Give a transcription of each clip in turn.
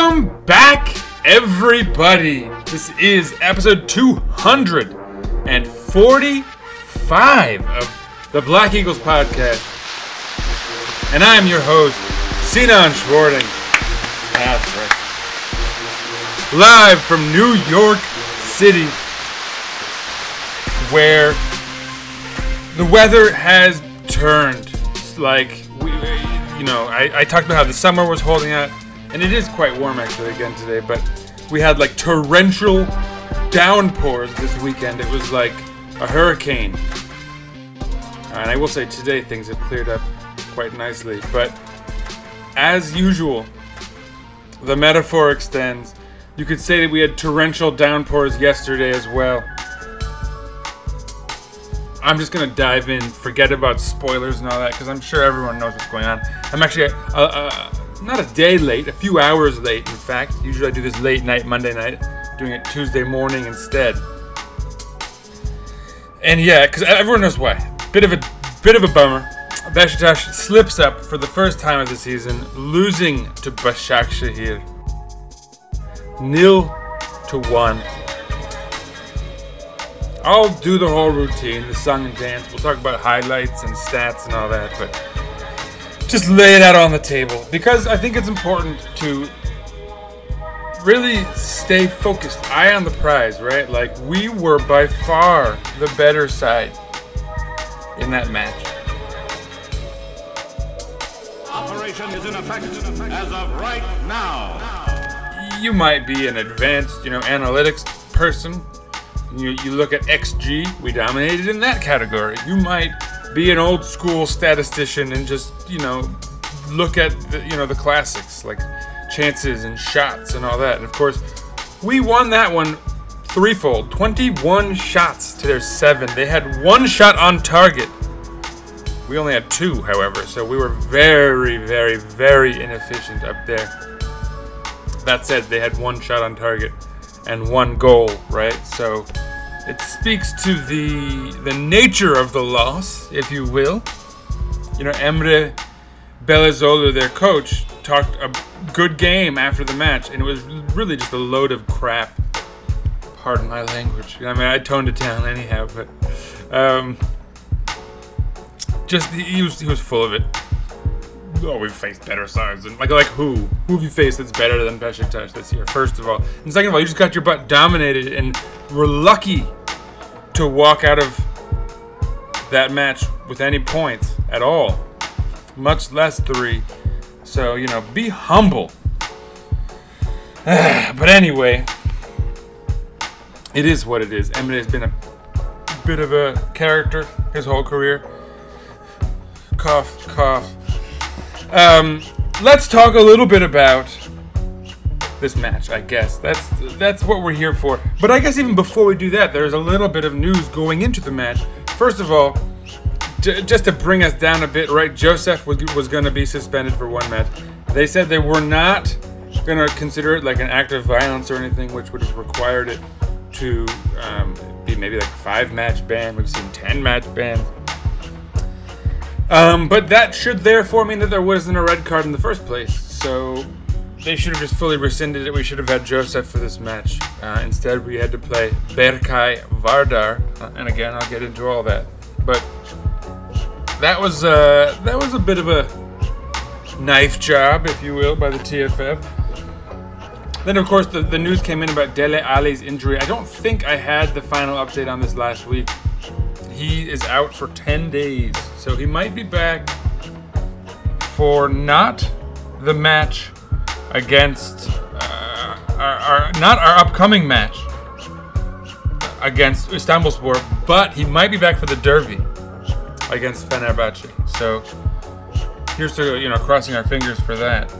Welcome back, everybody. This is episode 245 of the Black Eagles podcast. And I'm your host, Sinan Schwarting. Right. Live from New York City, where the weather has turned. Like we, uh, you know, I, I talked about how the summer was holding out, and it is quite warm actually again today. But we had like torrential downpours this weekend. It was like a hurricane. And I will say today things have cleared up quite nicely. But as usual, the metaphor extends. You could say that we had torrential downpours yesterday as well. I'm just gonna dive in, forget about spoilers and all that, because I'm sure everyone knows what's going on. I'm actually uh, uh, not a day late, a few hours late, in fact. Usually I do this late night, Monday night, doing it Tuesday morning instead. And yeah, because everyone knows why. Bit of a bit of a bummer. Besiktas slips up for the first time of the season, losing to Başakşehir, nil to one. I'll do the whole routine, the song and dance. We'll talk about highlights and stats and all that, but just lay it out on the table because I think it's important to really stay focused, eye on the prize, right? Like we were by far the better side in that match. Operation is in effect as of right now. you might be an advanced, you know, analytics person. You, you look at XG, we dominated in that category. You might be an old school statistician and just, you know, look at the, you know, the classics like chances and shots and all that. And of course, we won that one threefold 21 shots to their seven. They had one shot on target. We only had two, however, so we were very, very, very inefficient up there. That said, they had one shot on target and one goal, right? So it speaks to the the nature of the loss, if you will. You know, Emre Belözoğlu, their coach, talked a good game after the match, and it was really just a load of crap. Pardon my language. I mean, I toned it down anyhow, but um, just he was he was full of it oh, we've faced better sides. And like, like who? Who have you faced that's better than Besiktas this year? First of all, and second of all, you just got your butt dominated, and we're lucky to walk out of that match with any points at all, much less three. So you know, be humble. but anyway, it is what it is. Emre has been a bit of a character his whole career. Cough, cough. Um, let's talk a little bit about this match. I guess that's that's what we're here for. But I guess even before we do that, there's a little bit of news going into the match. First of all, j- just to bring us down a bit, right? Joseph was was going to be suspended for one match. They said they were not going to consider it like an act of violence or anything, which would have required it to um, be maybe like a five match ban. We've seen ten match bans. Um, but that should therefore mean that there wasn't a red card in the first place. So they should have just fully rescinded it. We should have had Joseph for this match. Uh, instead, we had to play Berkay Vardar, uh, and again, I'll get into all that. But that was uh, that was a bit of a knife job, if you will, by the TFF. Then, of course, the, the news came in about Dele Alli's injury. I don't think I had the final update on this last week. He is out for 10 days, so he might be back for not the match against uh, our, our not our upcoming match against Istanbulspor, but he might be back for the derby against Fenerbahce. So here's to you know crossing our fingers for that.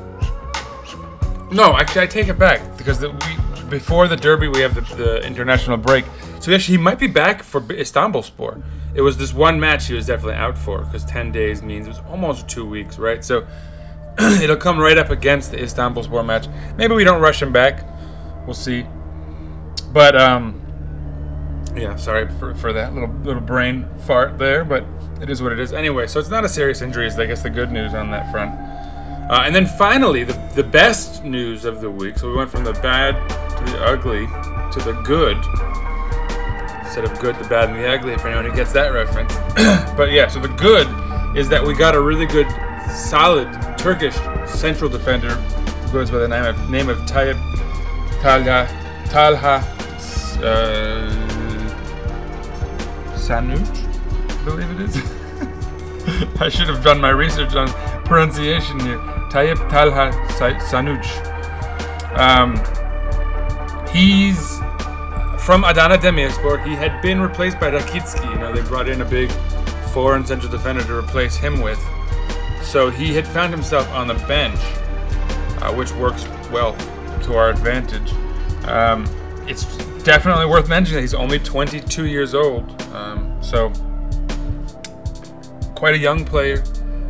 No, actually, I take it back because the, we before the derby we have the, the international break. So actually, he might be back for Istanbulspor. It was this one match he was definitely out for because 10 days means it was almost two weeks, right? So it'll come right up against the Istanbulspor match. Maybe we don't rush him back. We'll see. But um, yeah, sorry for, for that little little brain fart there, but it is what it is. Anyway, so it's not a serious injury. Is I guess the good news on that front. Uh, and then finally, the the best news of the week. So we went from the bad to the ugly to the good. Instead of good, the bad, and the ugly. For anyone who gets that reference. but yeah, so the good is that we got a really good, solid Turkish central defender who goes by the name of name of Tayyip Talha Talha uh, Sanuc, I believe it is. I should have done my research on pronunciation here. Tayyip Talha Sa- Sanuc. Um, he's from Adana Demirspor. He had been replaced by Rakitski. You know, they brought in a big foreign central defender to replace him with. So he had found himself on the bench, uh, which works well to our advantage. Um, it's definitely worth mentioning that he's only 22 years old. Um, so, quite a young player,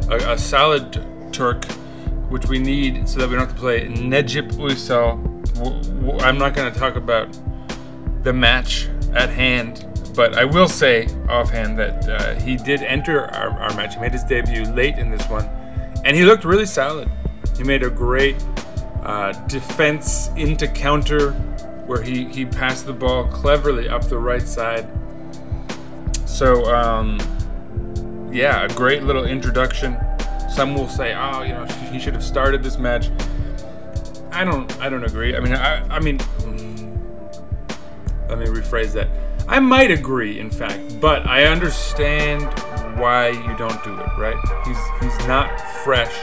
a, a, solid Turk, which we need so that we don't have to play Necip Uysal. I'm not going to talk about the match at hand, but I will say offhand that uh, he did enter our, our match. He made his debut late in this one, and he looked really solid. He made a great uh, defense into counter where he, he passed the ball cleverly up the right side. So, um, yeah, a great little introduction. Some will say, oh, you know, he should have started this match. I don't, I don't agree. I mean, I, I mean, let me rephrase that. I might agree, in fact, but I understand why you don't do it. Right? He's he's not fresh.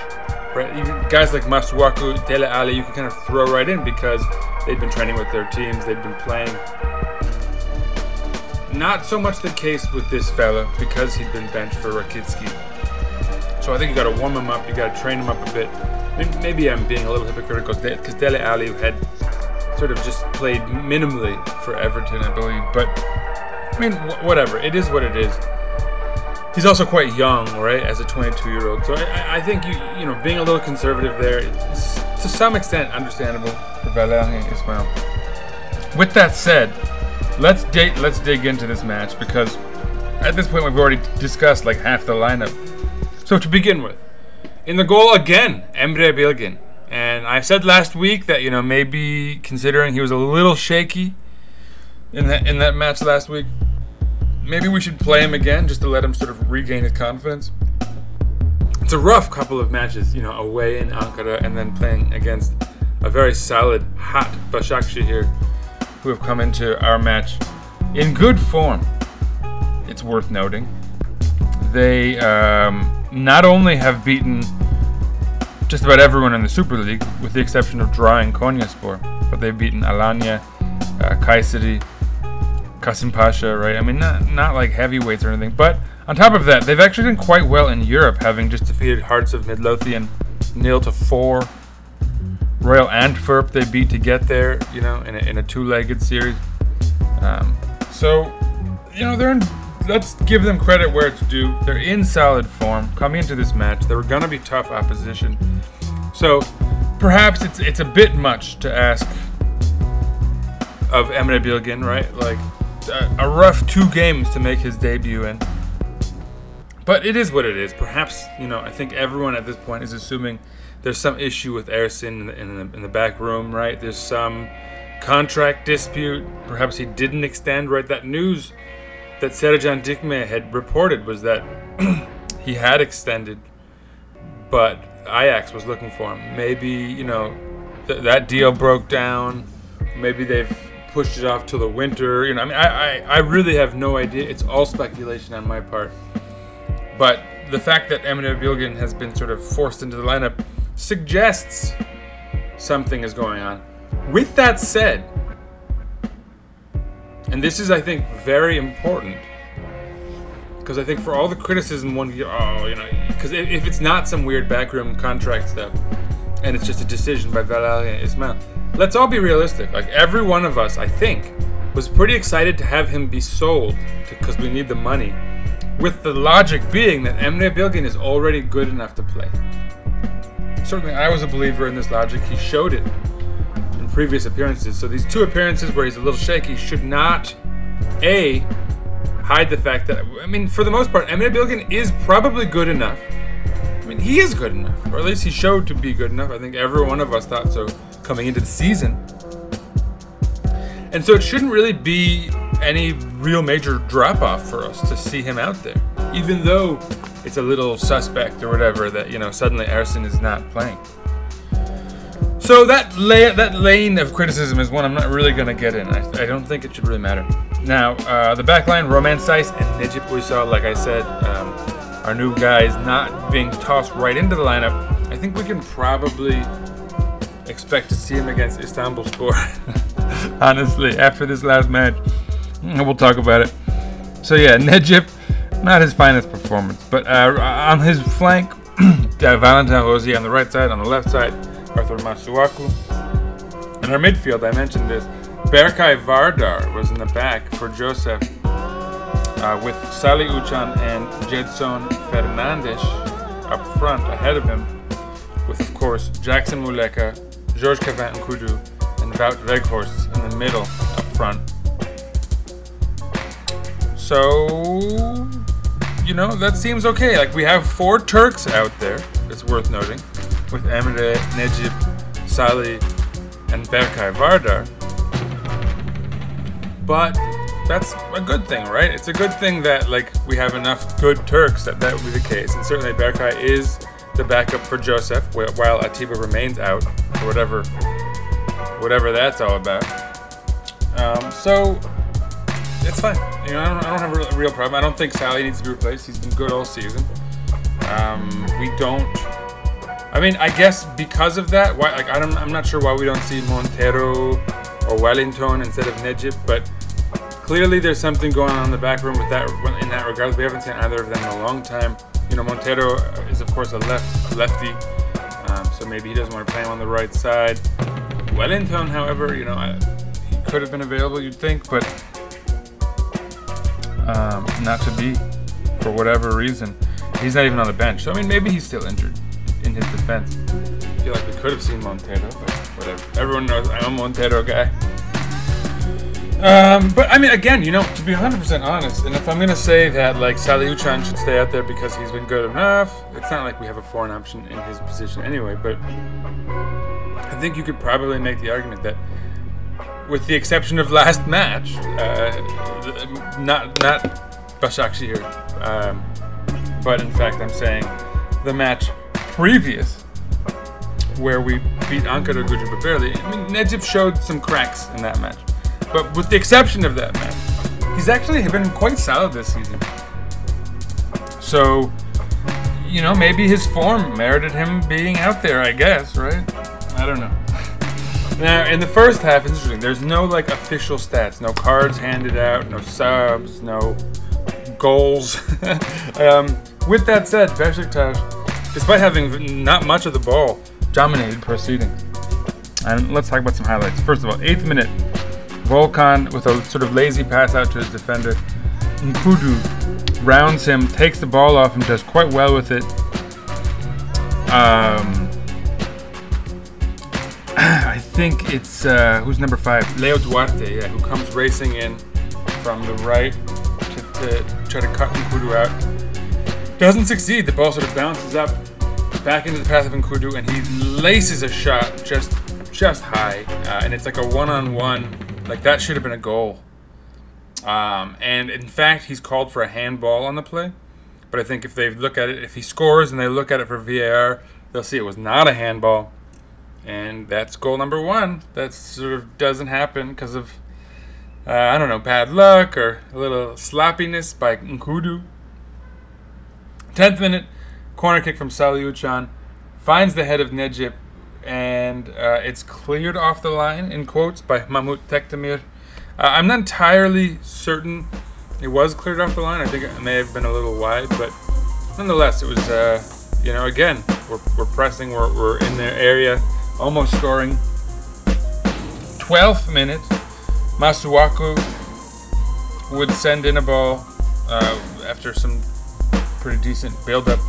Right? Guys like Masuaku, Dele Alli, you can kind of throw right in because they've been training with their teams, they've been playing. Not so much the case with this fella because he'd been benched for Rakitsky. So I think you got to warm him up, you got to train him up a bit. Maybe I'm being a little hypocritical because Dele Alli had sort of just played minimally for Everton, I believe. But I mean, wh- whatever. It is what it is. He's also quite young, right, as a 22-year-old. So I, I think you, you know, being a little conservative there is to some extent understandable for Valérien Ismaël. With that said, let's date. Let's dig into this match because at this point we've already discussed like half the lineup. So to begin with, in the goal again, Emre Bilgin. I said last week that you know maybe considering he was a little shaky in that in that match last week, maybe we should play him again just to let him sort of regain his confidence. It's a rough couple of matches, you know, away in Ankara and then playing against a very solid, hot Başakşehir who have come into our match in good form. It's worth noting. They um, not only have beaten just about everyone in the Super League, with the exception of drawing Konyaspor. But they've beaten Alanya, uh, Kayseri, Kasımpaşa, right? I mean, not not like heavyweights or anything. But on top of that, they've actually done quite well in Europe, having just defeated Hearts of Midlothian nil to four. Royal Antwerp they beat to get there, you know, in a, in a two-legged series. Um, so, you know, they're in let's give them credit where it's due. They're in solid form coming into this match. They were going to be tough opposition. So perhaps it's it's a bit much to ask of Emre Bilgin, right? Like a, rough two games to make his debut in. But it is what it is. Perhaps you know. I think everyone at this point is assuming there's some issue with Ersin in the, in the, in the back room, right? There's some contract dispute. Perhaps he didn't extend, right? That news that Sercan Dikme had reported was that he had extended, but Ajax was looking for him. Maybe you know th- that deal broke down. Maybe they've pushed it off till the winter. You know, I mean, I, I, I really have no idea. It's all speculation on my part. But the fact that Emre Bilgin has been sort of forced into the lineup suggests something is going on. With that said, And this is, I think, very important. Because I think for all the criticism, one, oh, you know, because if, if it's not some weird backroom contract stuff, and it's just a decision by Valérien Ismaël, let's all be realistic. Like, every one of us, I think, was pretty excited to have him be sold because we need the money. With the logic being that Emre Bilgin is already good enough to play. Certainly, I was a believer in this logic. He showed it previous appearances. So these two appearances where he's a little shaky should not, a, hide the fact that I mean, for the most part, Emre Bilgin is probably good enough. I mean, he is good enough, or at least he showed to be good enough. I think every one of us thought so coming into the season. And so it shouldn't really be any real major drop off for us to see him out there, even though it's a little suspect or whatever that you know suddenly Ersin is not playing. So that la- that lane of criticism is one I'm not really gonna get in. I, I don't think it should really matter. Now uh, the back line, Romain Saiss and Uysal, like I said, um, our new guys not being tossed right into the lineup. I think we can probably expect to see him against Istanbulspor. Honestly, after this last match, Mm, we'll talk about it. So yeah, Necip, not his finest performance, but uh, on his flank, Valentin Rosier on the right side, on the left side, Arthur Masuaku. In our midfield, I mentioned this. Berkay Vardar was in the back for Joseph, uh, with Salih Uçan and Gedson Fernandes up front ahead of him, with of course Jackson Muleka, Georges-Kévin Nkoudou, and Wout Weghorst in the middle up front. So, you know, that seems okay. Like, we have four Turks out there, it's worth noting, with Emre, Necip, Salih, and Berkay Vardar. But that's a good thing, right? It's a good thing that, like, we have enough good Turks that that would be the case. And certainly Berkay is the backup for Joseph, while Atiba remains out, or whatever, whatever that's all about. Um, so, it's fine. You know, I don't, I don't have a real problem. I don't think Salih needs to be replaced. He's been good all season. Um, we don't. I mean, I guess because of that, why? Like, I don't, I'm not sure why we don't see Montero or Wellington instead of Necip, but clearly there's something going on in the back room with that in that regard. We haven't seen either of them in a long time. You know, Montero is of course a left lefty, um, so maybe he doesn't want to play him on the right side. Wellington, however, you know, I, he could have been available, you'd think, but um, not to be for whatever reason. He's not even on the bench. So I mean, maybe he's still injured. His defense, I feel like we could have seen Montero, but whatever. Everyone knows I'm a Montero guy. Um, but I mean, again, you know, to be 100% honest, and if I'm gonna say that like Salih Uçan should stay out there because he's been good enough, it's not like we have a foreign option in his position anyway. But I think you could probably make the argument that, with the exception of last match, uh, not not Başakşehir, um, but in fact, I'm saying the match previous, where we beat Ankara but barely. I mean, Necip showed some cracks in that match. But with the exception of that match, he's actually been quite solid this season. So, you know, maybe his form merited him being out there, I guess, right? I don't know. Now, in the first half, it's interesting. There's no like official stats, no cards handed out, no subs, no goals. um, with that said, Besiktas, despite having not much of the ball, dominated proceedings. And let's talk about some highlights. First of all, eighth minute, Volkan with a sort of lazy pass out to his defender. Nkoudou rounds him, takes the ball off and does quite well with it. Um, I think it's uh, who's number five, Leo Duarte, yeah, who comes racing in from the right to, to try to cut Nkoudou out. Doesn't succeed. The ball sort of bounces up back into the path of Nkoudou, and he laces a shot just just high, uh, and it's like a one-on-one. Like that should have been a goal. Um, and in fact, he's called for a handball on the play. But I think if they look at it, if he scores and they look at it for VAR, they'll see it was not a handball. And that's goal number one. That sort of doesn't happen because of, uh, I don't know, bad luck or a little sloppiness by Nkoudou. 10th minute, corner kick from Salih Uçan. Finds the head of Necip and uh, it's cleared off the line, in quotes, by Mahmut Tekdemir. Uh, I'm not entirely certain it was cleared off the line. I think it may have been a little wide, but nonetheless, it was, uh, you know, again, we're, we're pressing, we're, we're in their area, almost scoring. 12th minute, Masuaku would send in a ball uh, after some pretty decent build up.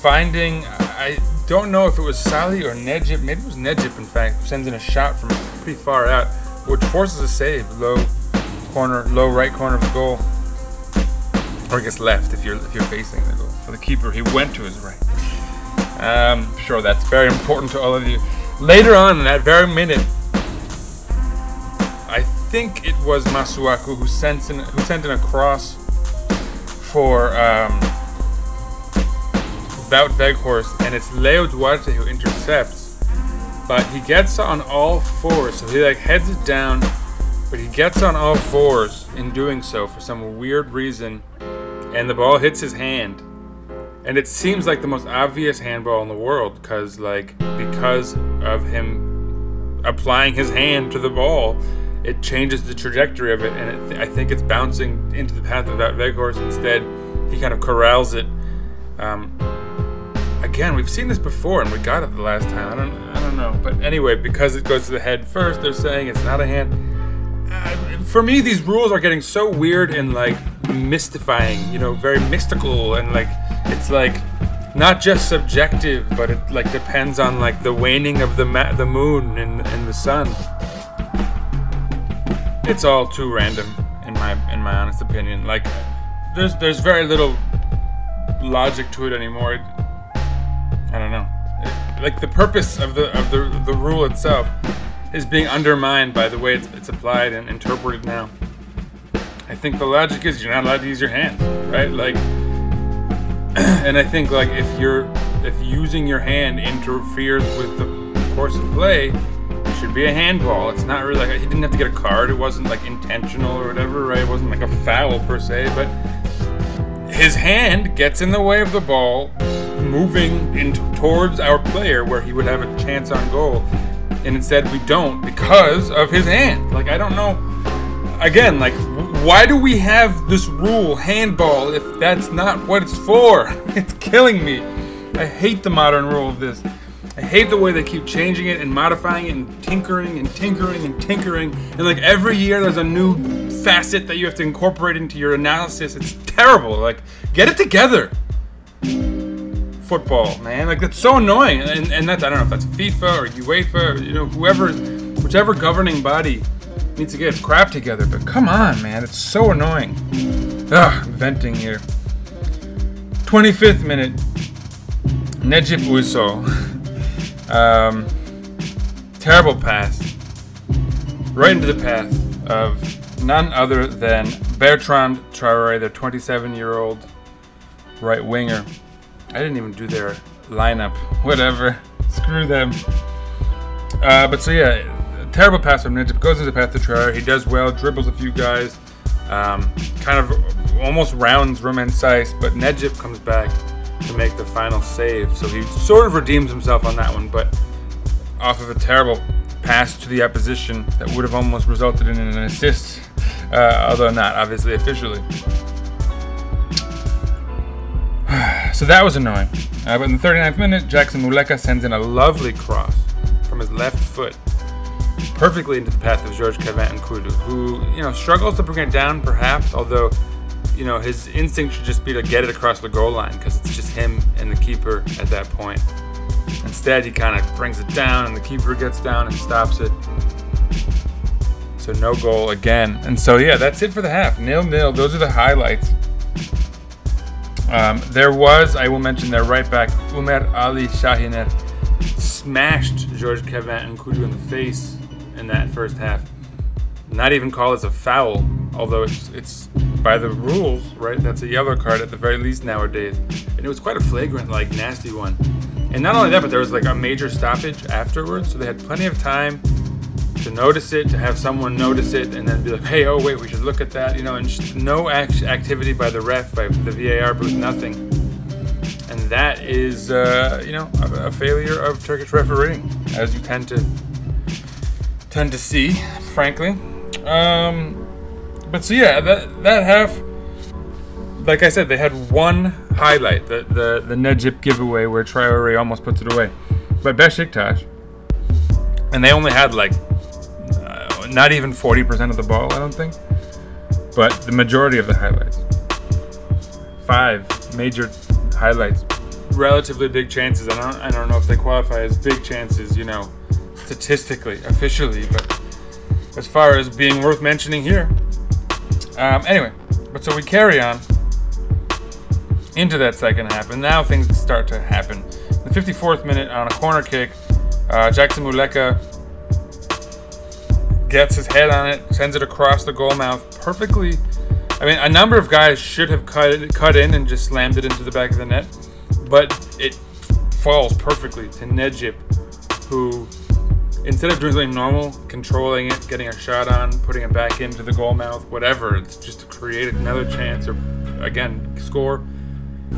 Finding, I don't know if it was Salih or Necip, maybe it was Necip in fact, sends in a shot from pretty far out, which forces a save, low corner, low right corner of the goal. Or I guess left if you're if you're facing the goal. For the keeper, he went to his right. Um, sure, that's very important to all of you. Later on in that very minute, I think it was Masuaku who sent in who sent in a cross for um, Wout Weghorst, and it's Leo Duarte who intercepts. But he gets on all fours, so he like heads it down, but he gets on all fours in doing so for some weird reason, and the ball hits his hand. And it seems like the most obvious handball in the world, cause like because of him applying his hand to the ball, it changes the trajectory of it, and it, I think it's bouncing into the path of that Weghorst. Instead, he kind of corrals it. Um, again, we've seen this before, and we got it the last time. I don't, I don't know, but anyway, because it goes to the head first, they're saying it's not a hand. Uh, for me, these rules are getting so weird and like mystifying. You know, very mystical, and like it's like not just subjective, but it like depends on like the waning of the ma- the moon and, and the sun it's all too random in my in my honest opinion. Like there's there's very little logic to it anymore. I don't know. Like the purpose of the of the the rule itself is being undermined by the way it's, it's applied and interpreted now. I think the logic is you're not allowed to use your hands, right? Like, and I think like if you're if using your hand interferes with the course of play, it should be a handball. It's not really like he didn't have to get a card. It wasn't like intentional or whatever, right? It wasn't like a foul per se, but his hand gets in the way of the ball, moving in towards our player where he would have a chance on goal, and instead we don't because of his hand. Like I don't know. Again, like why do we have this rule handball if that's not what it's for? It's killing me. I hate the modern rule of this. I hate the way they keep changing it and modifying it and tinkering and tinkering and tinkering. And like every year there's a new facet that you have to incorporate into your analysis. It's terrible. Like, get it together. Football, man. Like, that's so annoying. And, and that's, I don't know if that's FIFA or UEFA or, you know, whoever, whichever governing body needs to get its crap together. But come on, man. It's so annoying. Ugh, venting here. 25th minute. Necip Uso. Um, terrible pass. Right into the path of none other than Bertrand Traore, the 27 year old right winger. I didn't even do their lineup. Whatever. Screw them. Uh, but so, yeah, terrible pass from Ninja. Goes into the path to Traore. He does well, dribbles a few guys. Um, kind of almost rounds Romain Saiss, but Necip comes back to make the final save. So he sort of redeems himself on that one, but off of a terrible pass to the opposition that would have almost resulted in an assist, uh, although not obviously officially. So that was annoying. Uh, but in the 39th minute, Jackson Muleka sends in a lovely cross from his left foot perfectly into the path of Georges-Kévin Nkoudou, who, you know, struggles to bring it down perhaps, although you know, his instinct should just be to get it across the goal line because it's just him and the keeper at that point. Instead, he kind of brings it down and the keeper gets down and stops it. So no goal again. And so yeah, that's it for the half. Nil nil. Those are the highlights. Um, there was, I will mention their right back, Ömer Ali Şahiner, smashed Georges-Kévin Nkoudou in the face in that first half. Not even call as a foul, although it's it's by the rules, right? That's a yellow card at the very least nowadays. And it was quite a flagrant, like nasty one. And not only that, but there was like a major stoppage afterwards, so they had plenty of time to notice it, to have someone notice it, and then be like, "Hey, oh wait, we should look at that," you know. And just no act- activity by the ref, by the VAR booth, nothing. And that is, uh, you know, a, a failure of Turkish refereeing, as you tend to tend to see, frankly. Um, but so yeah, that that half, like I said, they had one highlight, the the the Necip giveaway where Traore almost puts it away, but Besiktas, and they only had like not even forty percent of the ball, I don't think, but the majority of the highlights, five major highlights, relatively big chances. I don't I don't know if they qualify as big chances, you know, statistically, officially, but as far as being worth mentioning here. Um, anyway, but so we carry on into that second half, and now things start to happen. The 54th minute on a corner kick, uh, Jackson Muleka gets his head on it, sends it across the goal mouth perfectly. I mean, a number of guys should have cut it, cut in and just slammed it into the back of the net, but it falls perfectly to Necip, who instead of doing something normal, controlling it, getting a shot on, putting it back into the goal mouth, whatever, it's just to create another chance or again score.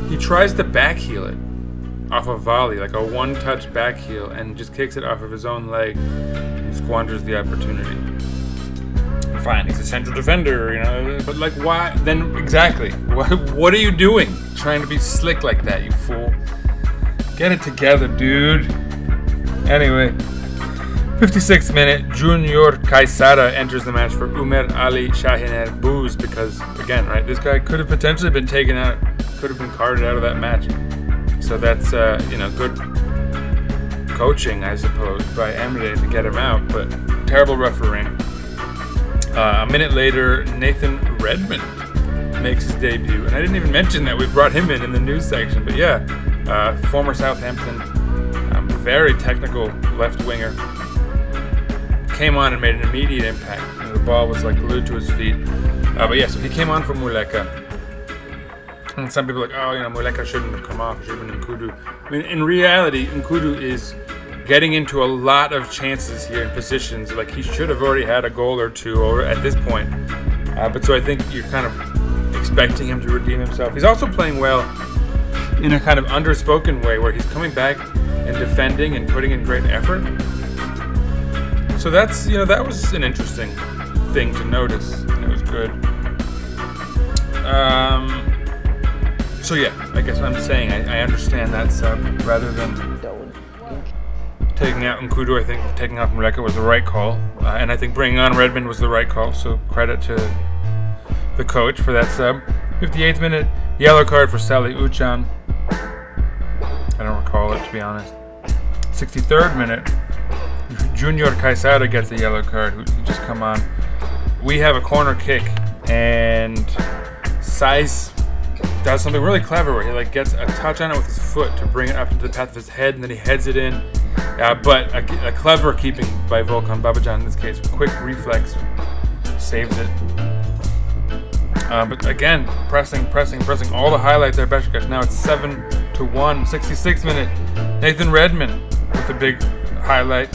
He tries to backheel it off a volley, like a one-touch backheel, and just kicks it off of his own leg squanders the opportunity. Fine, he's a central defender, you know, but like why? Then exactly, what? Are you doing? Trying to be slick like that, you fool? Get it together, dude. Anyway, 56th minute, Junior Caiçara enters the match for Ömer Ali Şahiner Booz because, again, right, this guy could have potentially been taken out, could have been carted out of that match. So that's, uh, you know, good coaching, I suppose, by Emre to get him out, but terrible refereeing. Uh, a minute later, Nathan Redmond makes his debut, and I didn't even mention that we brought him in in the news section, but yeah, uh, former Southampton, um, very technical left winger came on and made an immediate impact. You know, the ball was like glued to his feet. Uh, but yeah, so he came on for Muleka. And some people are like, oh, you know, Muleka shouldn't have come off. Should have been Nkoudou. I mean, in reality, Nkoudou is getting into a lot of chances here in positions. Like he should have already had a goal or two or at this point. Uh, but so I think you're kind of expecting him to redeem himself. He's also playing well in a kind of underspoken way where he's coming back and defending and putting in great effort. So that's you know that was an interesting thing to notice, it was good. Um, so yeah, I guess I'm saying I, I understand that sub rather than taking out Nkoudou. I think taking off Muleka was the right call, uh, and I think bringing on Redmond was the right call. So credit to the coach for that sub. 58th minute, yellow card for Salih Uçan. I don't recall it to be honest. 63rd minute, Junior Caiçara gets a yellow card. Who just come on. We have a corner kick, and Saiss does something really clever where he like gets a touch on it with his foot to bring it up to the path of his head, and then he heads it in. Uh, but a, a clever keeping by Volkan Babacan in this case, quick reflex saves it. Uh, but again, pressing, pressing, pressing. All the highlights there, Besiktas. Now it's seven to one. 66 minute. Nathan Redmond with a big highlight.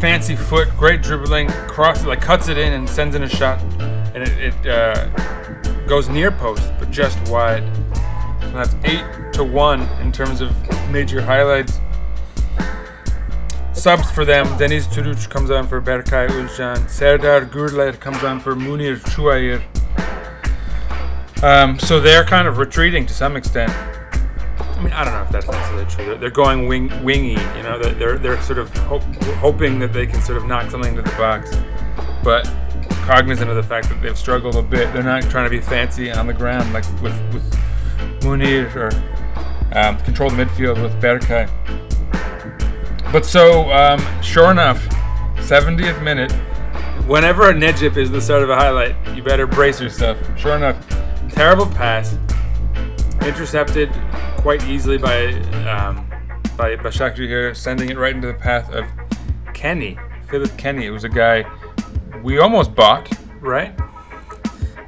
Fancy foot, great dribbling, crosses like cuts it in and sends in a shot, and it, it uh, goes near post but just wide. That's eight to one in terms of major highlights. Subs for them: Deniz Türüç comes on for Berkay Özcan, Serdar Gürler comes on for Mounir Chouiar. Um, so they're kind of retreating to some extent. I mean, I don't know if that's necessarily true. They're, they're going wing, wingy, you know. They're they're, they're sort of hope, hoping that they can sort of knock something into the box, but cognizant of the fact that they've struggled a bit. They're not trying to be fancy on the ground like with with Munir or um, control the midfield with Berkay. But so, um, sure enough, 70th minute. Whenever a Necip is the start of a highlight, you better brace yourself. Sure enough, terrible pass, intercepted quite easily by um, by Bashakji here, sending it right into the path of Keny, Philippe Keny. It was a guy we almost bought, right?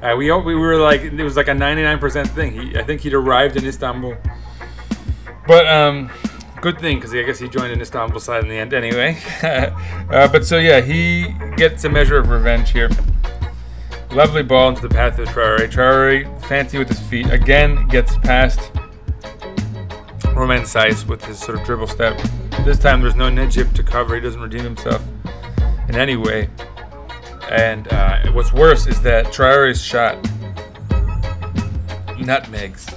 Uh, we we were like it was like a 99% thing. He, I think he'd arrived in Istanbul, but um, good thing because I guess he joined an Istanbul side in the end anyway. uh, but so yeah, he gets a measure of revenge here. Lovely ball into the path of Traore. Traore, fancy with his feet, again gets past Romain Saiss with his sort of dribble step. This time there's no Necip to cover. He doesn't redeem himself in any way. And uh, what's worse is that Traore's shot nutmegs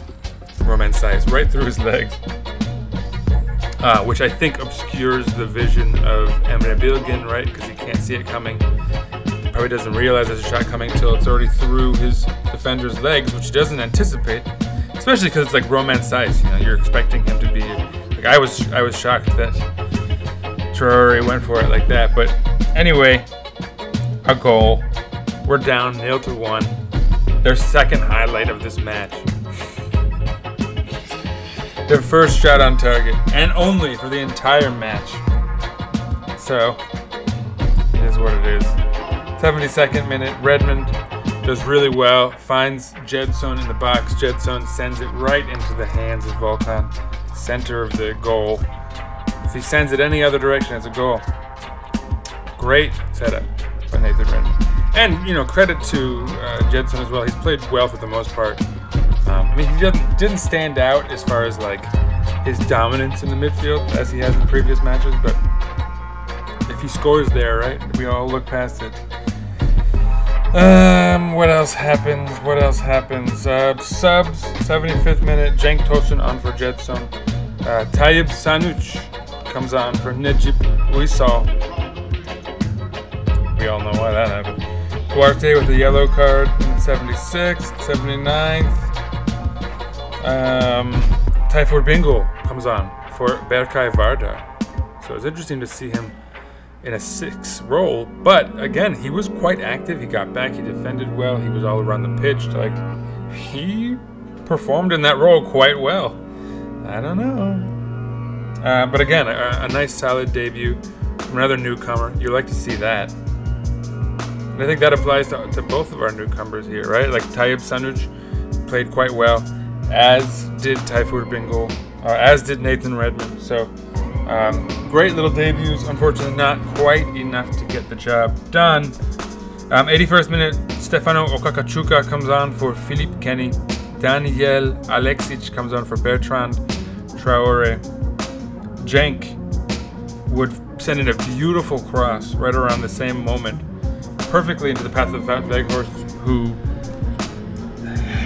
Romain Saiss right through his legs, uh, which I think obscures the vision of Emre Bilgin, right? Because he can't see it coming. Probably doesn't realize there's a shot coming until it's already through his defender's legs, which he doesn't anticipate. Especially because it's like Romain Saiss. You know, you're expecting him to be like I was. I was shocked that Traore went for it like that. But anyway, a goal. We're down nil to one. Their second highlight of this match. Their first shot on target, and only for the entire match. So, it is what it is. 72nd minute, Redmond does really well, finds Gedson in the box. Gedson sends it right into the hands of Volkan, center of the goal. If he sends it any other direction, it's a goal. Great setup by Nathan Redmond. And, you know, credit to uh, Gedson as well. He's played well for the most part. Um, I mean, he didn't, didn't stand out as far as like his dominance in the midfield as he has in previous matches, but if he scores there, right, we all look past it. Um, what else happens? What else happens? Uh, subs, 75th minute, Cenk Tosun on for Gedson. Uh, Tayyip Sanuc comes on for Necip Uysal. We all know why that happened. Duarte with a yellow card in the 76th, 79th. Um, Tayfur Bingöl comes on for Berkay Vardar. So it's interesting to see him in a six role. But again, he was quite active. He got back. He defended well. He was all around the pitch. Like he performed in that role quite well. I don't know. Uh, but again, a, a nice solid debut from another newcomer. You like to see that. And I think that applies to, to both of our newcomers here, right? Like Tayyip Sanuc played quite well, as did Tayfur Bingöl, or as did Nathan Redmond. So um, great little debuts. Unfortunately, not quite enough to get the job done. Um, 81st minute, Stefano Okaka Chuka comes on for Philippe Keny. Danijel Aleksić comes on for Bertrand Traore. Cenk would send in a beautiful cross right around the same moment, perfectly into the path of Weghorst, who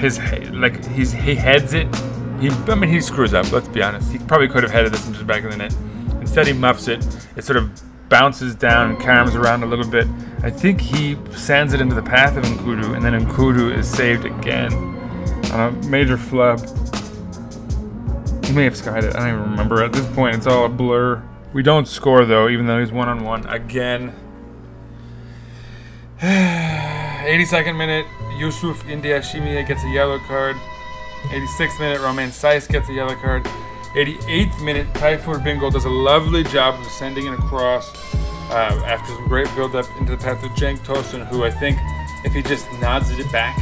his like he's he heads it. He I mean he screws up. Let's be honest. He probably could have headed this into the back of the net. Instead, he muffs it. It sort of bounces down and carams around a little bit. I think he sends it into the path of Nkoudou, and then Nkoudou is saved again on a major flub. He may have skied it. I don't even remember. At this point, it's all a blur. We don't score though, even though he's one on one again. 82nd minute, Youssouf Ndayishimiye gets a yellow card. 86th minute, Romain Saiss gets a yellow card. 88th minute, Tayfur Bingöl does a lovely job of sending it across uh, after some great build up into the path of Cenk Tosun, who I think if he just nods it back,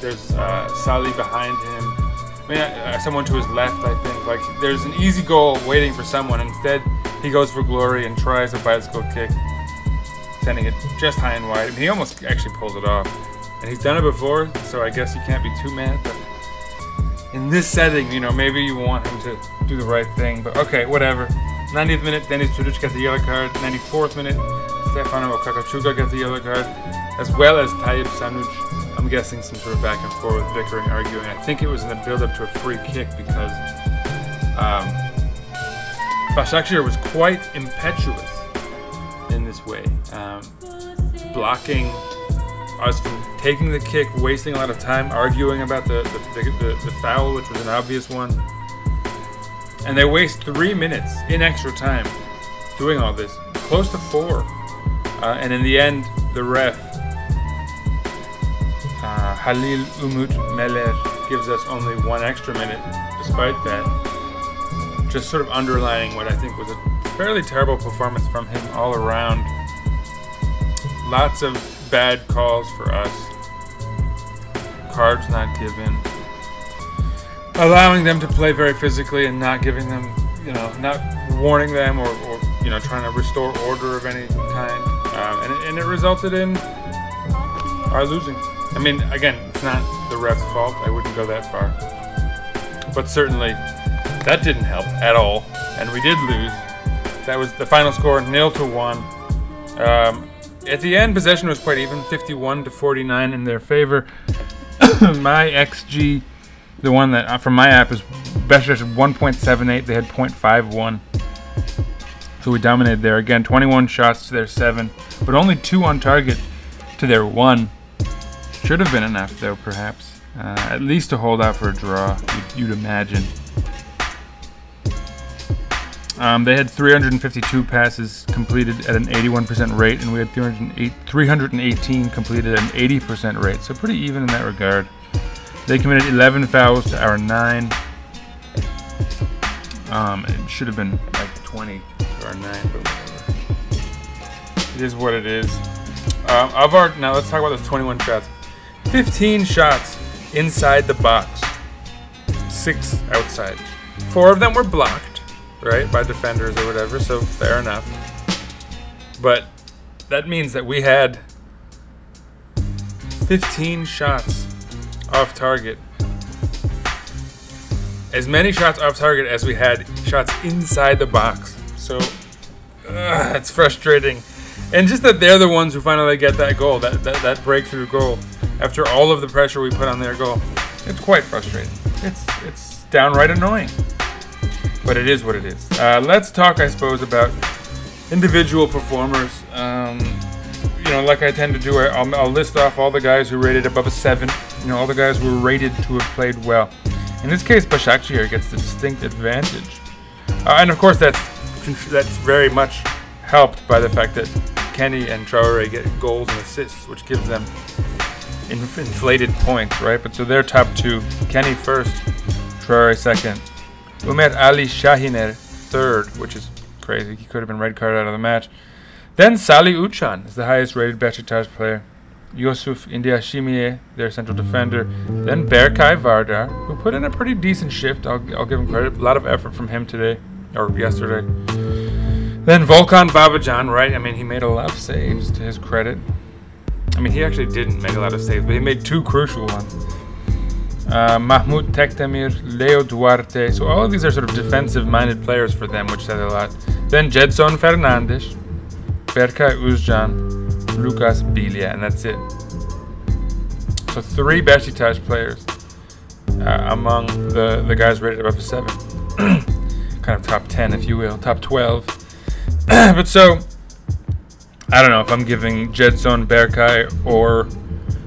there's uh, Salih behind him. I mean, uh, someone to his left, I think. Like, there's an easy goal waiting for someone. Instead, he goes for glory and tries a bicycle kick, sending it just high and wide. I mean, he almost actually pulls it off. And he's done it before, so I guess you can't be too mad. But in this setting, you know, maybe you want him to do the right thing. But okay, whatever. 90th minute, Deniz Türüç gets a yellow card. 94th minute, Stefano Okaka Chuka gets a yellow card, as well as Tayyip Sanuc. I'm guessing some sort of back and forth, bickering, arguing. I think it was in the build up to a free kick because um, Başakşehir was quite impetuous in this way, um, blocking us from taking the kick, wasting a lot of time arguing about the the, the, the, foul, which was an obvious one. And they waste three minutes in extra time doing all this, close to four. Uh, and in the end, the ref, uh, Halil Umut Meler, gives us only one extra minute despite that. Just sort of underlining what I think was a fairly terrible performance from him all around. Lots of bad calls for us. Cards not given. Allowing them to play very physically and not giving them, you know, not warning them or, or you know, trying to restore order of any kind. Um, and, it, and it resulted in our losing. I mean, again, it's not the ref's fault. I wouldn't go that far. But certainly, that didn't help at all. And we did lose. That was the final score, nil to one. Um, at the end, possession was quite even, 51 to 49 in their favor. my XG, the one that uh, from my app is Besiktas had 1.78. They had 0.51. So we dominated there again. 21 shots to their seven, but only two on target to their one. Should have been enough though, perhaps. Uh, at least to hold out for a draw, you'd, you'd imagine. Um, they had 352 passes completed at an 81% rate, and we had 308, 318 completed at an 80% rate. So pretty even in that regard. They committed 11 fouls to our nine. Um, it should have been like 20 to our nine, but whatever. It is what it is. Um, of our now, let's talk about those 21 shots. 15 shots inside the box, six outside. Four of them were blocked, right, by defenders or whatever. So fair enough. But that means that we had 15 shots off target. As many shots off target as we had shots inside the box. So ugh, it's frustrating. And just that they're the ones who finally get that goal, that, that, that breakthrough goal, after all of the pressure we put on their goal. It's quite frustrating. It's, it's downright annoying. But it is what it is. Uh, let's talk, I suppose, about individual performers. Um, you know, like I tend to do, I'll, I'll list off all the guys who rated above a seven. You know, all the guys who were rated to have played well. In this case, Başakşehir gets the distinct advantage, uh, and of course that's that's very much helped by the fact that Keny and Traore get goals and assists, which gives them inflated points, right? But so they're top two. Keny first, Traore second, Ömer Ali Şahiner third, which is crazy. He could have been red carded out of the match. Then Salih Uçan is the highest rated Besiktas player. Youssouf Ndayishimiye, their central defender. Then Berkay Vardar, who put in a pretty decent shift. I'll, I'll give him credit. A lot of effort from him today, or yesterday. Then Volkan Babacan, right? I mean, he made a lot of saves to his credit. I mean, he actually didn't make a lot of saves, but he made two crucial ones. Uh, Mahmut Tekdemir, Leo Duarte. So all of these are sort of defensive-minded players for them, which says a lot. Then Gedson Fernandes, Berkay Özcan, Lucas Biglia, and that's it. So three Besiktas players uh, among the, the guys rated above a seven. kind of top 10, if you will, top 12. but so, I don't know if I'm giving Gedson Berkay or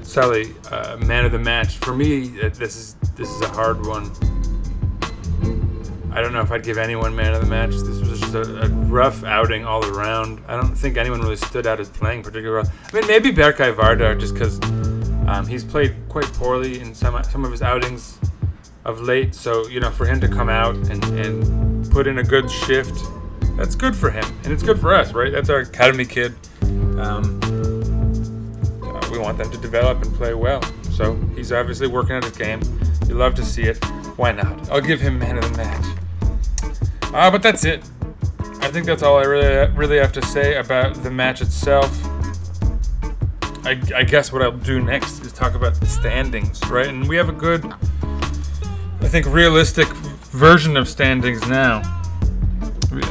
Salih uh, man of the match. For me, uh, this is this is a hard one. I don't know if I'd give anyone man of the match. This was just a, a rough outing all around. I don't think anyone really stood out as playing particularly well. I mean, maybe Berkay Vardar, just because um, he's played quite poorly in some some of his outings of late. So you know, for him to come out and, and put in a good shift, that's good for him, and it's good for us, right? That's our academy kid. Um, want them to develop and play well. So he's obviously working at his game. You love to see it. Why not? I'll give him man of the match. Uh, but that's it. I think that's all I really really have to say about the match itself. I, I guess what I'll do next is talk about the standings, right? And we have a good, I think, realistic version of standings now.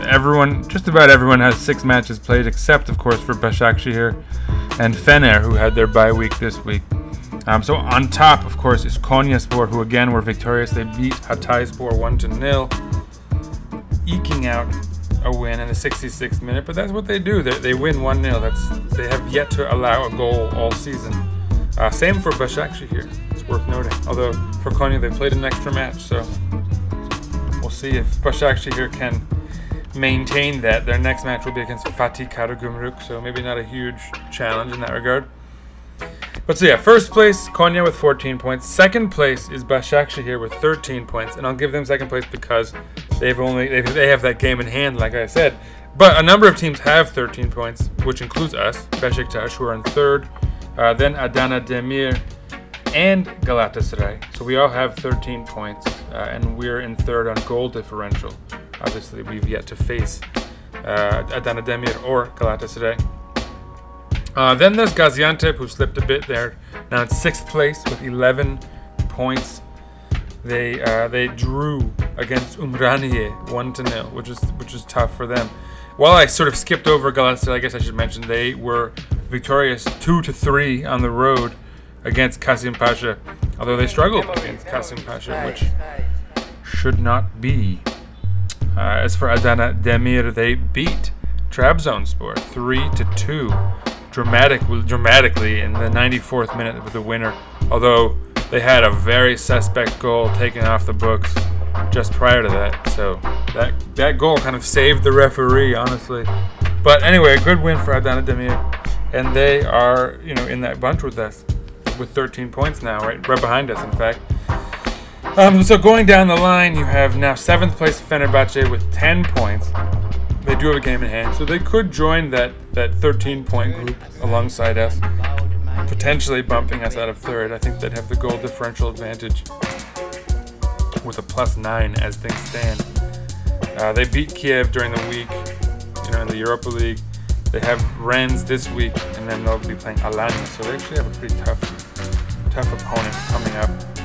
Everyone, just about everyone, has six matches played, except of course for Başakşehir and Fener, who had their bye week this week. Um, so on top, of course, is Konyaspor, who again were victorious. They beat Hatayspor one to nil, eking out a win in the 66th minute. But that's what they do. They, they win one 0 That's they have yet to allow a goal all season. Uh, same for Başakşehir. It's worth noting. Although for Konya they played an extra match, so we'll see if Başakşehir can maintain that. Their next match will be against Fatih Karagümrük, so maybe not a huge challenge in that regard. But so yeah, first place Konya with 14 points. Second place is Başakşehir with 13 points, and I'll give them second place because they've only they, they have that game in hand, like I said. But a number of teams have 13 points, which includes us, Beşiktaş, who are in third. Uh, then Adana Demir and Galatasaray. So we all have 13 points, uh, and we're in third on goal differential. Obviously, we've yet to face uh, Adana Demir or Galatasaray. Uh, then there's Gaziantep, who slipped a bit there. Now in sixth place with 11 points. They uh, they drew against Umraniye one to nil, which is which is tough for them. While I sort of skipped over Galatasaray, I guess I should mention they were victorious two to three on the road against Kasımpaşa. Although they struggled against Kasımpaşa, which should not be. Uh, as for Adana Demir, they beat Trabzonspor three to two, dramatic, dramatically in the 94th minute with the winner. Although they had a very suspect goal taken off the books just prior to that, so that that goal kind of saved the referee, honestly. But anyway, a good win for Adana Demir, and they are you know in that bunch with us with 13 points now, right, right behind us, in fact. Um, so going down the line, you have now seventh place Fenerbahce with 10 points. They do have a game in hand, so they could join that that 13 point group alongside us, potentially bumping us out of third. I think they'd have the goal differential advantage with a plus nine as things stand. Uh, they beat Kiev during the week, you know, in the Europa League. They have Rennes this week, and then they'll be playing Alanya, so they actually have a pretty tough, tough opponent coming up.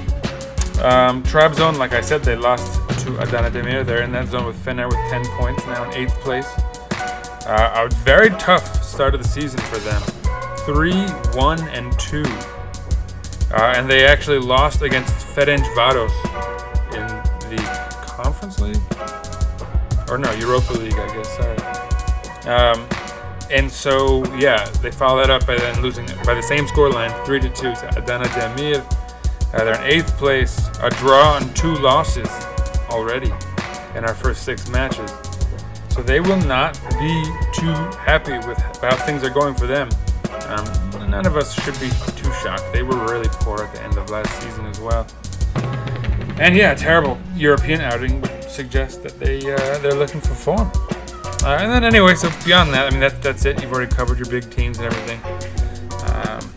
Um, Trabzon, like I said, they lost to Adana Demir. They're in that zone with Fener with 10 points, now in eighth place. Uh, a very tough start of the season for them. Three, one, and two. Uh, and they actually lost against Ferenc Varos in the Conference League? Or no, Europa League, I guess, sorry. Um, and so, yeah, they follow that up by then losing by the same scoreline, 3 to 2 to Adana Demir. Uh, they're in eighth place, a draw and two losses already in our first six matches. So they will not be too happy with how things are going for them. Um, none of us should be too shocked. They were really poor at the end of last season as well. And yeah, terrible European outing would suggest that they uh, they're looking for form. Uh, and then anyway, so beyond that, I mean that's that's it. You've already covered your big teams and everything. Um,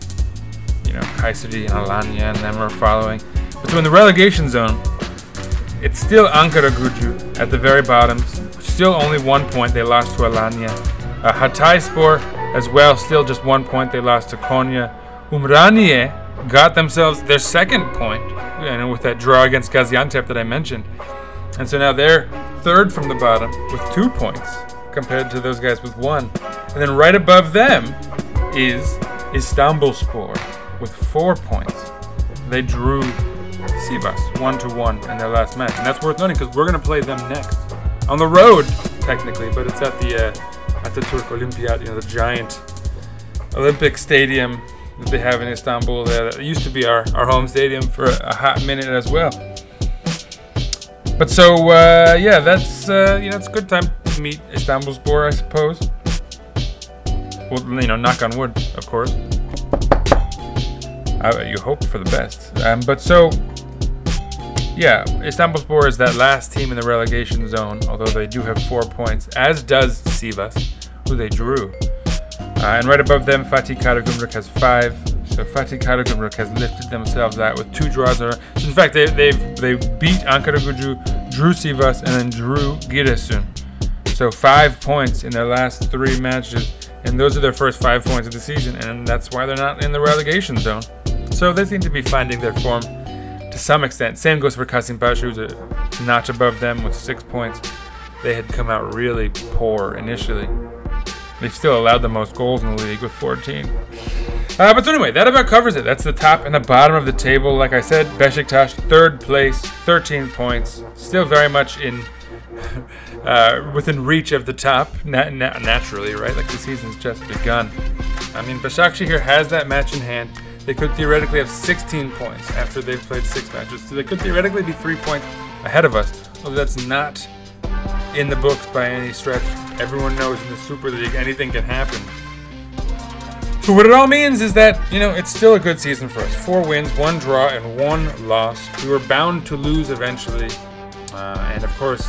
know, Kayseri and Alanya and them are following. But so in the relegation zone, it's still Ankaragücü at the very bottom. Still only one point. They lost to Alanya. Uh, Hatayspor as well, still just one point. They lost to Konya. Umraniye got themselves their second point, you know, with that draw against Gaziantep that I mentioned. And so now they're third from the bottom with two points compared to those guys with one. And then right above them is Istanbulspor with four points. They drew Sivas one to one in their last match, and that's worth noting because we're going to play them next on the road, technically, but it's at the uh, at the Turk Olympiad, you know, the giant Olympic stadium that they have in Istanbul. There, That used to be our, our home stadium for a hot minute as well. But so uh, yeah, that's uh, you know it's a good time to meet Istanbul's Istanbulspor, I suppose. Well, you know, knock on wood, of course. You hope for the best. Um, but so yeah, Istanbulspor is that last team in the relegation zone, although they do have four points, as does Sivas, who they drew. Uh, and right above them, Fatih Karagümrük has five. So Fatih Karagümrük has lifted themselves out with two draws. So in fact, they, they've they beat Ankaragücü, drew Sivas, and then drew Giresun. So five points in their last three matches, and those are their first five points of the season, and that's why they're not in the relegation zone. So they seem to be finding their form to some extent. Same goes for Kasımpaşa, who's a notch above them with six points. They had come out really poor initially. They've still allowed the most goals in the league with 14. Uh, but so anyway, that about covers it. That's the top and the bottom of the table. Like I said, Besiktas third place, 13 points, still very much in uh, within reach of the top. Na- na- naturally, right? Like the season's just begun. I mean, Başakşehir has that match in hand. They could theoretically have 16 points after they've played six matches. So they could theoretically be three points ahead of us. Although that's not in the books by any stretch. Everyone knows in the Super League anything can happen. So what it all means is that, you know, it's still a good season for us. Four wins, one draw, and one loss. We were bound to lose eventually. Uh, and of course,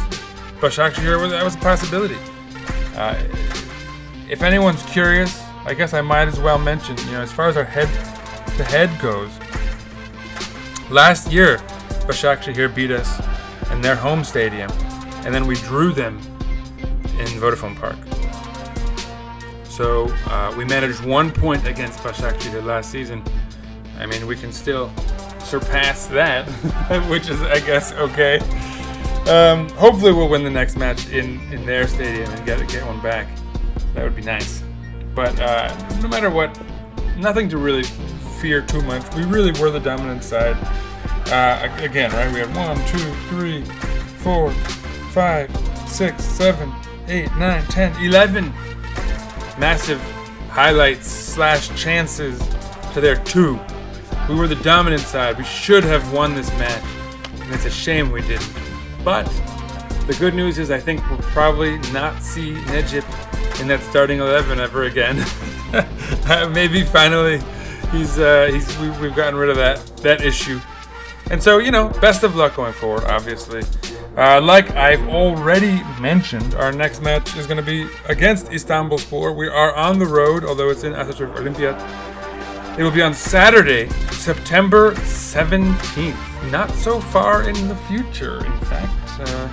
Başakşehir, that was a possibility. Uh, if anyone's curious, I guess I might as well mention, you know, as far as our head to head goes, last year, Başakşehir beat us in their home stadium, and then we drew them in Vodafone Park. So uh, we managed one point against Başakşehir last season. I mean, we can still surpass that, which is, I guess, okay. Um, hopefully, we'll win the next match in, in their stadium and get get one back. That would be nice. But uh, no matter what, nothing to really fear too much. We really were the dominant side. Uh, again, right? We had one, two, three, four, five, six, seven, eight, nine, ten, eleven massive highlights slash chances to their two. We were the dominant side. We should have won this match, and it's a shame we didn't. But the good news is, I think we'll probably not see Necip in that starting eleven ever again. Maybe finally, he's uh, he's we, we've gotten rid of that that issue. And so, you know, best of luck going forward, obviously. Uh, like I've already mentioned, our next match is going to be against Istanbulspor. We are on the road, although it's in Atatürk Olympiad. It will be on Saturday, September 17th. Not so far in the future, in fact, uh,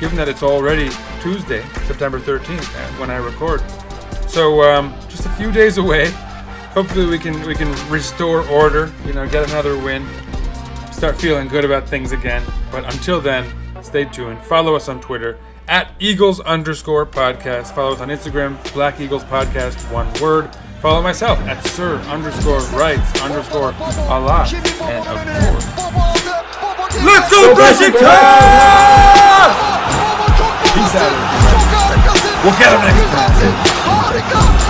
given that it's already Tuesday, September 13th, uh, when I record. So, um, just a few days away. Hopefully, we can we can restore order. You know, get another win start feeling good about things again. But until then, stay tuned. Follow us on Twitter at Eagles underscore podcast. Follow us on Instagram, Black Eagles Podcast, one word. Follow myself at Sir underscore Writes underscore aLot. And of course, let's go Beşiktaş! Peace out. We'll get him next time.